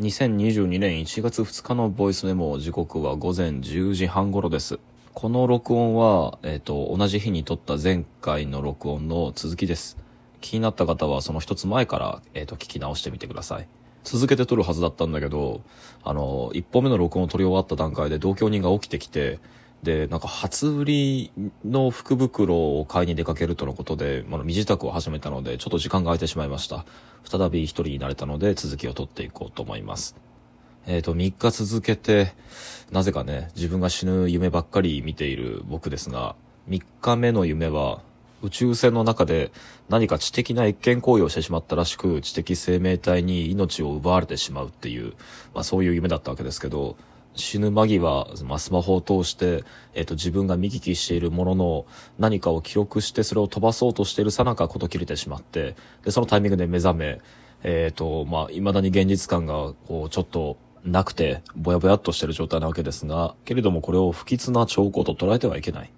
2022年1月2日のボイスメモ時刻は午前10時半頃です。この録音は、えっ、と、同じ日に撮った前回の録音の続きです。気になった方はその一つ前から、えっ、と、聞き直してみてください。続けて撮るはずだったんだけど、あの、一本目の録音を撮り終わった段階で同居人が起きてきて、で、なんか初売りの福袋を買いに出かけるとのことで、まあ、身支度を始めたので、ちょっと時間が空いてしまいました。再び一人になれたので、続きを撮っていこうと思います。えっ、と、3日続けて、なぜかね、自分が死ぬ夢ばっかり見ている僕ですが、3日目の夢は、宇宙船の中で何か知的な越権行為をしてしまったらしく、知的生命体に命を奪われてしまうっていう、まあそういう夢だったわけですけど、死ぬ間際、まあ、スマホを通して、えっ、と、自分が見聞きしているものの何かを記録してそれを飛ばそうとしているさなかこと切れてしまって、で、そのタイミングで目覚め、えっ、と、まあ、未だに現実感が、こう、ちょっと、なくて、ぼやぼやっとしてる状態なわけですが、けれどもこれを不吉な兆候と捉えてはいけない。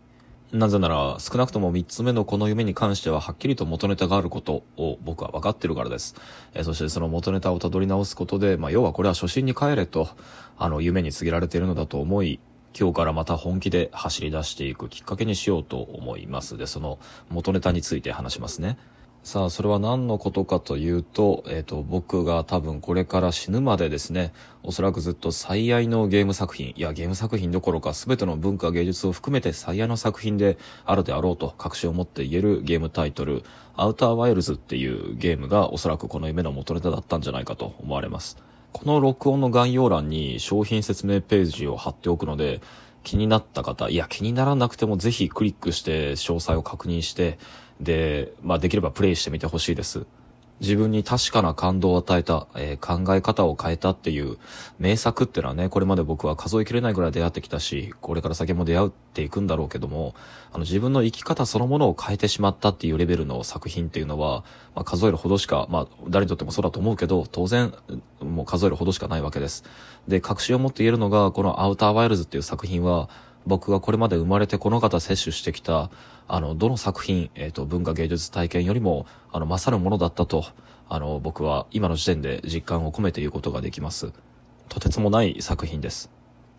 なぜなら、少なくとも三つ目のこの夢に関してははっきりと元ネタがあることを僕は分かってるからです。えーそしてその元ネタをたどり直すことで、まあ、要はこれは初心に帰れと、あの、夢に告げられているのだと思い、今日からまた本気で走り出していくきっかけにしようと思います。で、その元ネタについて話しますね。さあ、それは何のことかというと、えっ、と、僕が多分これから死ぬまでですね、おそらくずっと最愛のゲーム作品、いや、ゲーム作品どころか全ての文化芸術を含めて最愛の作品であるであろうと確信を持って言えるゲームタイトル、アウターワイルズっていうゲームがおそらくこの夢の元ネタだったんじゃないかと思われます。この録音の概要欄に商品説明ページを貼っておくので、気になった方、いや気にならなくてもぜひクリックして詳細を確認して、で、まあできればプレイしてみてほしいです。自分に確かな感動を与えた、えー考え方を変えたっていう名作っていうのはね、これまで僕は数えきれないぐらい出会ってきたし、これから先も出会っていくんだろうけども、あの自分の生き方そのものを変えてしまったっていうレベルの作品っていうのは、まあ、数えるほどしか、まあ誰にとってもそうだと思うけど、当然もう数えるほどしかないわけです。で、確信を持って言えるのが、このアウターワイルズっていう作品は、僕がこれまで生まれてこの方摂取してきた、あの、どの作品、えっ、と、文化芸術体験よりも、あの、勝るものだったと、あの、僕は今の時点で実感を込めて言うことができます。とてつもない作品です。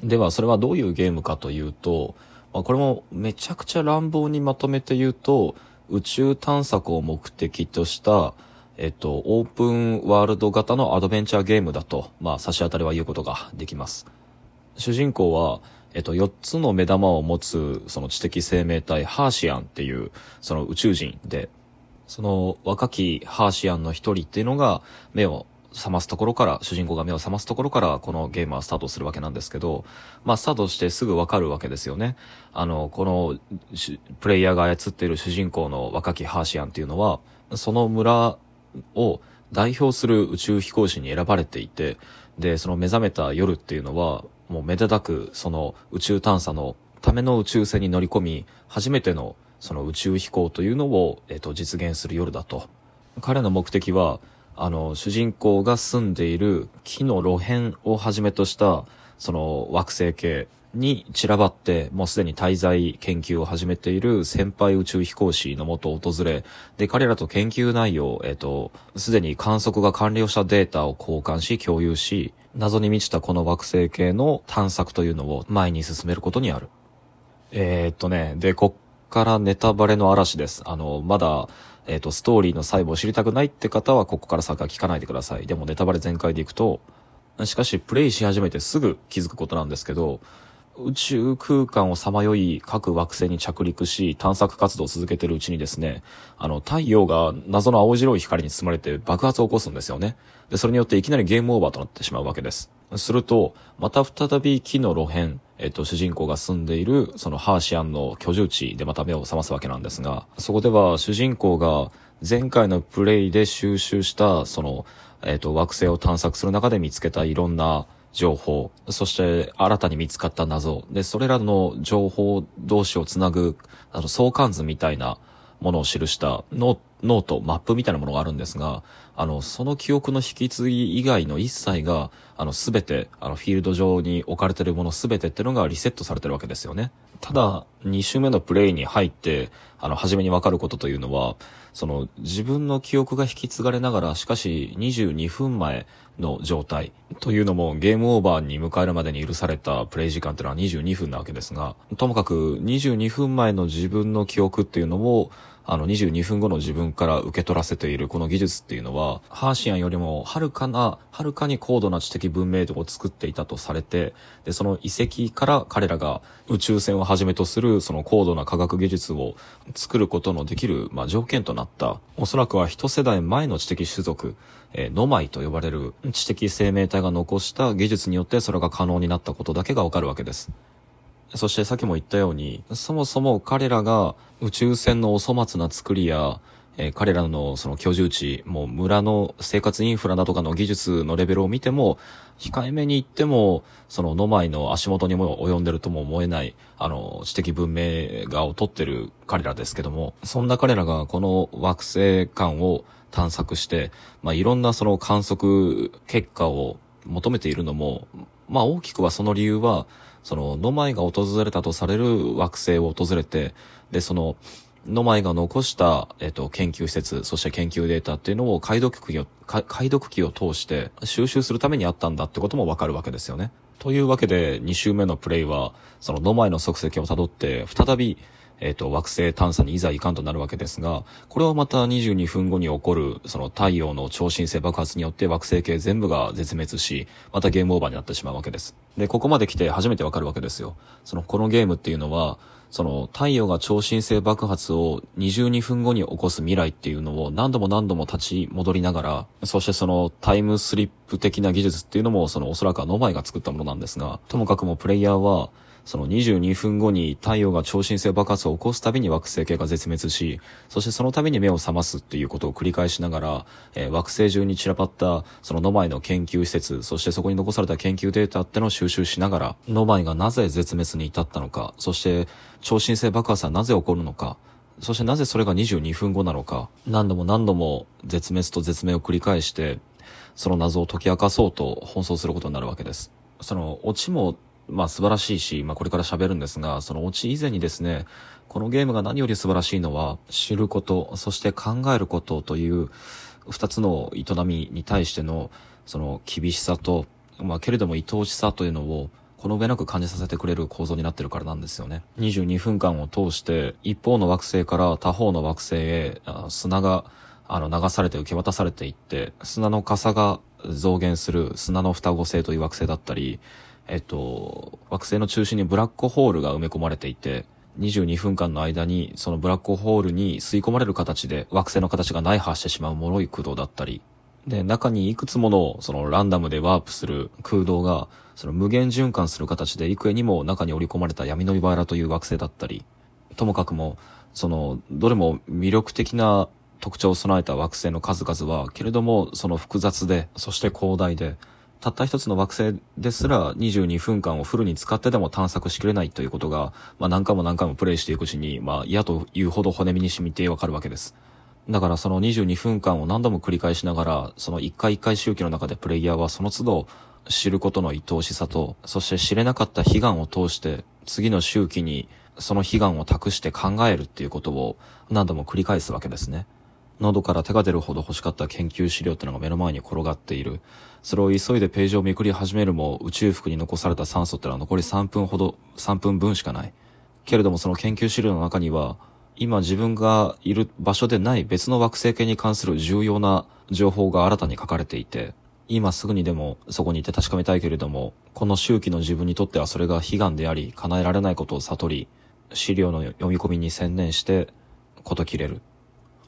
では、それはどういうゲームかというと、まあ、これもめちゃくちゃ乱暴にまとめて言うと、宇宙探索を目的とした、えっと、オープンワールド型のアドベンチャーゲームだと、まあ、差し当たりは言うことができます。主人公は、えっと、4つの目玉を持つ、その知的生命体、ハーシアンっていう、その宇宙人で、その若きハーシアンの一人っていうのが、目を覚ますところから、主人公が目を覚ますところから、このゲームはスタートするわけなんですけど、まあ、スタートしてすぐわかるわけですよね。あの、この、プレイヤーが操っている主人公の若きハーシアンっていうのは、その村を代表する宇宙飛行士に選ばれていて、で、その目覚めた夜っていうのは、もうめでたくその宇宙探査のための宇宙船に乗り込み、初めてのその宇宙飛行というのを、えっ、と、実現する夜だと。彼の目的は、あの、主人公が住んでいる木の露辺をはじめとした、その惑星系に散らばって、もうすでに滞在研究を始めている先輩宇宙飛行士のもとを訪れ、で、彼らと研究内容、えっ、と、すでに観測が完了したデータを交換し、共有し、謎に満ちたこの惑星系の探索というのを前に進めることにある。えーっとね、で、こっからネタバレの嵐です。あの、まだ、えーっと、ストーリーの細部を知りたくないって方は、ここから先は聞かないでください。でもネタバレ全開でいくと、しかし、プレイし始めてすぐ気づくことなんですけど、宇宙空間をさまよい各惑星に着陸し探索活動を続けているうちにですね、あの太陽が謎の青白い光に包まれて爆発を起こすんですよね。で、それによっていきなりゲームオーバーとなってしまうわけです。すると、また再び木の露辺、えっと、主人公が住んでいる、そのハーシアンの居住地でまた目を覚ますわけなんですが、そこでは主人公が前回のプレイで収集した、その、えっと、惑星を探索する中で見つけたいろんな情報、そして新たに見つかった謎、で、それらの情報同士をつなぐ、あの、相関図みたいなものを記したノノート、マップみたいなものがあるんですが、あの、その記憶の引き継ぎ以外の一切が、あの、すべて、あの、フィールド上に置かれているものすべてっていうのがリセットされてるわけですよね。ただ、2周目のプレイに入って、あの、初めにわかることというのは、その、自分の記憶が引き継がれながら、しかし22分前の状態。というのもゲームオーバーに迎えるまでに許されたプレイ時間っていうのは22分なわけですが、ともかく22分前の自分の記憶っていうのをあの22分後の自分から受け取らせているこの技術っていうのは、ハーシアンよりもはるかな、はるかに高度な知的文明度を作っていたとされて、で、その遺跡から彼らが宇宙船をはじめとするその高度な科学技術を作ることのできる、まあ、条件となった、おそらくは一世代前の知的種族、えー、ノマイと呼ばれる知的生命体が残した技術によってそれが可能になったことだけがわかるわけです。そしてさっきも言ったように、そもそも彼らが宇宙船のお粗末な作りや、えー、彼らのその居住地、もう村の生活インフラだとかの技術のレベルを見ても、控えめに言っても、そのノマイの足元にも及んでるとも思えない、あの、知的文明が劣ってる彼らですけども、そんな彼らがこの惑星間を探索して、まあ、いろんなその観測結果を求めているのも、まあ、大きくはその理由は、その、ノマイが訪れたとされる惑星を訪れて、で、その、ノマイが残した、えっと、研究施設、そして研究データっていうのを解読機を、解読機を通して収集するためにあったんだってこともわかるわけですよね。というわけで、2周目のプレイは、そのノマイの足跡をたどって、再び、えっ、ー、と、惑星探査にいざ行かんとなるわけですが、これはまた22分後に起こる、その太陽の超新星爆発によって惑星系全部が絶滅し、またゲームオーバーになってしまうわけです。で、ここまで来て初めてわかるわけですよ。その、このゲームっていうのは、その太陽が超新星爆発を22分後に起こす未来っていうのを何度も何度も立ち戻りながら、そしてそのタイムスリップ的な技術っていうのもそのおそらくはノマイが作ったものなんですが、ともかくもプレイヤーはその22分後に太陽が超新星爆発を起こすたびに惑星系が絶滅し、そしてそのたびに目を覚ますっていうことを繰り返しながら、えー、惑星中に散らばったそのノマイの研究施設、そしてそこに残された研究データってのを収集しながら、ノマイがなぜ絶滅に至ったのか、そして超新星爆発はなぜ起こるのか、そしてなぜそれが22分後なのか、何度も何度も絶滅と絶命を繰り返して、その謎を解き明かそうと奔走することになるわけです。その、オチもまあ素晴らしいし、まあこれから喋るんですが、そのオチ以前にですね、このゲームが何より素晴らしいのは、知ること、そして考えることという二つの営みに対しての、その厳しさと、まあけれども愛おしさというのを、この上なく感じさせてくれる構造になってるからなんですよね。22分間を通して、一方の惑星から他方の惑星へ、砂が、あの、流されて受け渡されていって、砂の傘が増減する砂の双子星という惑星だったり、えっと、惑星の中心にブラックホールが埋め込まれていて、22分間の間にそのブラックホールに吸い込まれる形で惑星の形が内破してしまう脆い空洞だったり、で、中にいくつものそのランダムでワープする空洞が、その無限循環する形で幾重にも中に織り込まれた闇の岩原という惑星だったり、ともかくも、その、どれも魅力的な特徴を備えた惑星の数々は、けれども、その複雑で、そして広大で、たった一つの惑星ですら22分間をフルに使ってでも探索しきれないということが、まあ何回も何回もプレイしていくうちに、まあ嫌というほど骨身に染みてわかるわけです。だからその22分間を何度も繰り返しながら、その一回一回周期の中でプレイヤーはその都度知ることの愛おしさと、そして知れなかった悲願を通して、次の周期にその悲願を託して考えるっていうことを何度も繰り返すわけですね。喉から手が出るほど欲しかった研究資料ってのが目の前に転がっている。それを急いでページをめくり始めるも宇宙服に残された酸素ってのは残り3分ほど、3分分しかない。けれどもその研究資料の中には、今自分がいる場所でない別の惑星系に関する重要な情報が新たに書かれていて、今すぐにでもそこにいて確かめたいけれども、この周期の自分にとってはそれが悲願であり、叶えられないことを悟り、資料の読み込みに専念して、こと切れる。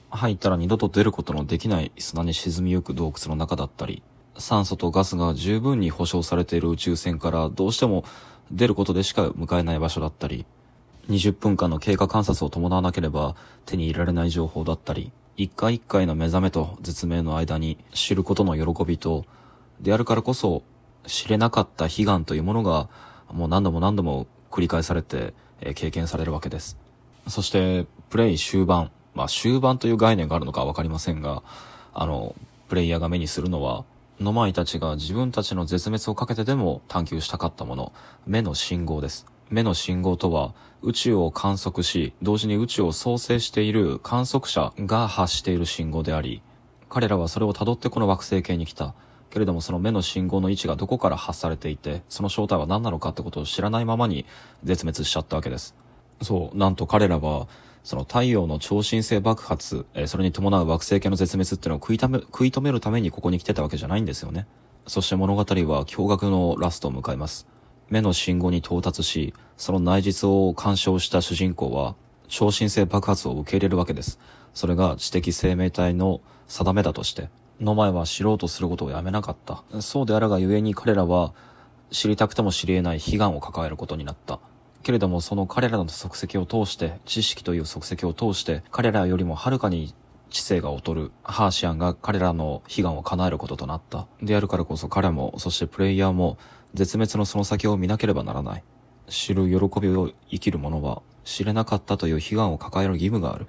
入ったら二度と出ることのできない砂に沈みゆく洞窟の中だったり、酸素とガスが十分に保証されている宇宙船からどうしても出ることでしか迎えない場所だったり、20分間の経過観察を伴わなければ手に入れられない情報だったり、一回一回の目覚めと絶命の間に知ることの喜びと、であるからこそ知れなかった悲願というものがもう何度も何度も繰り返されて、経験されるわけです。そして、プレイ終盤、まあ終盤という概念があるのかわかりませんが、あの、プレイヤーが目にするのは、ノマイたちが自分たちの絶滅をかけてでも探求したかったもの、目の信号です。目の信号とは、宇宙を観測し、同時に宇宙を創生している観測者が発している信号であり、彼らはそれを辿ってこの惑星系に来た。けれどもその目の信号の位置がどこから発されていて、その正体は何なのかってことを知らないままに絶滅しちゃったわけです。そう、なんと彼らは、その太陽の超新星爆発、えー、それに伴う惑星系の絶滅っていうのを食いため食い止めるためにここに来てたわけじゃないんですよね。そして物語は驚愕のラストを迎えます。目の信号に到達し、その内実を干渉した主人公は、超新星爆発を受け入れるわけです。それが知的生命体の定めだとして、の前は知ろうとすることをやめなかった。そうであるがゆえに彼らは、知りたくても知り得ない悲願を抱えることになった。けれどもその彼らの足跡を通して、知識という足跡を通して、彼らよりもはるかに知性が劣るハーシアンが彼らの悲願を叶えることとなった。であるからこそ彼も、そしてプレイヤーも、絶滅のその先を見なければならない。知る喜びを生きる者は、知れなかったという悲願を抱える義務がある。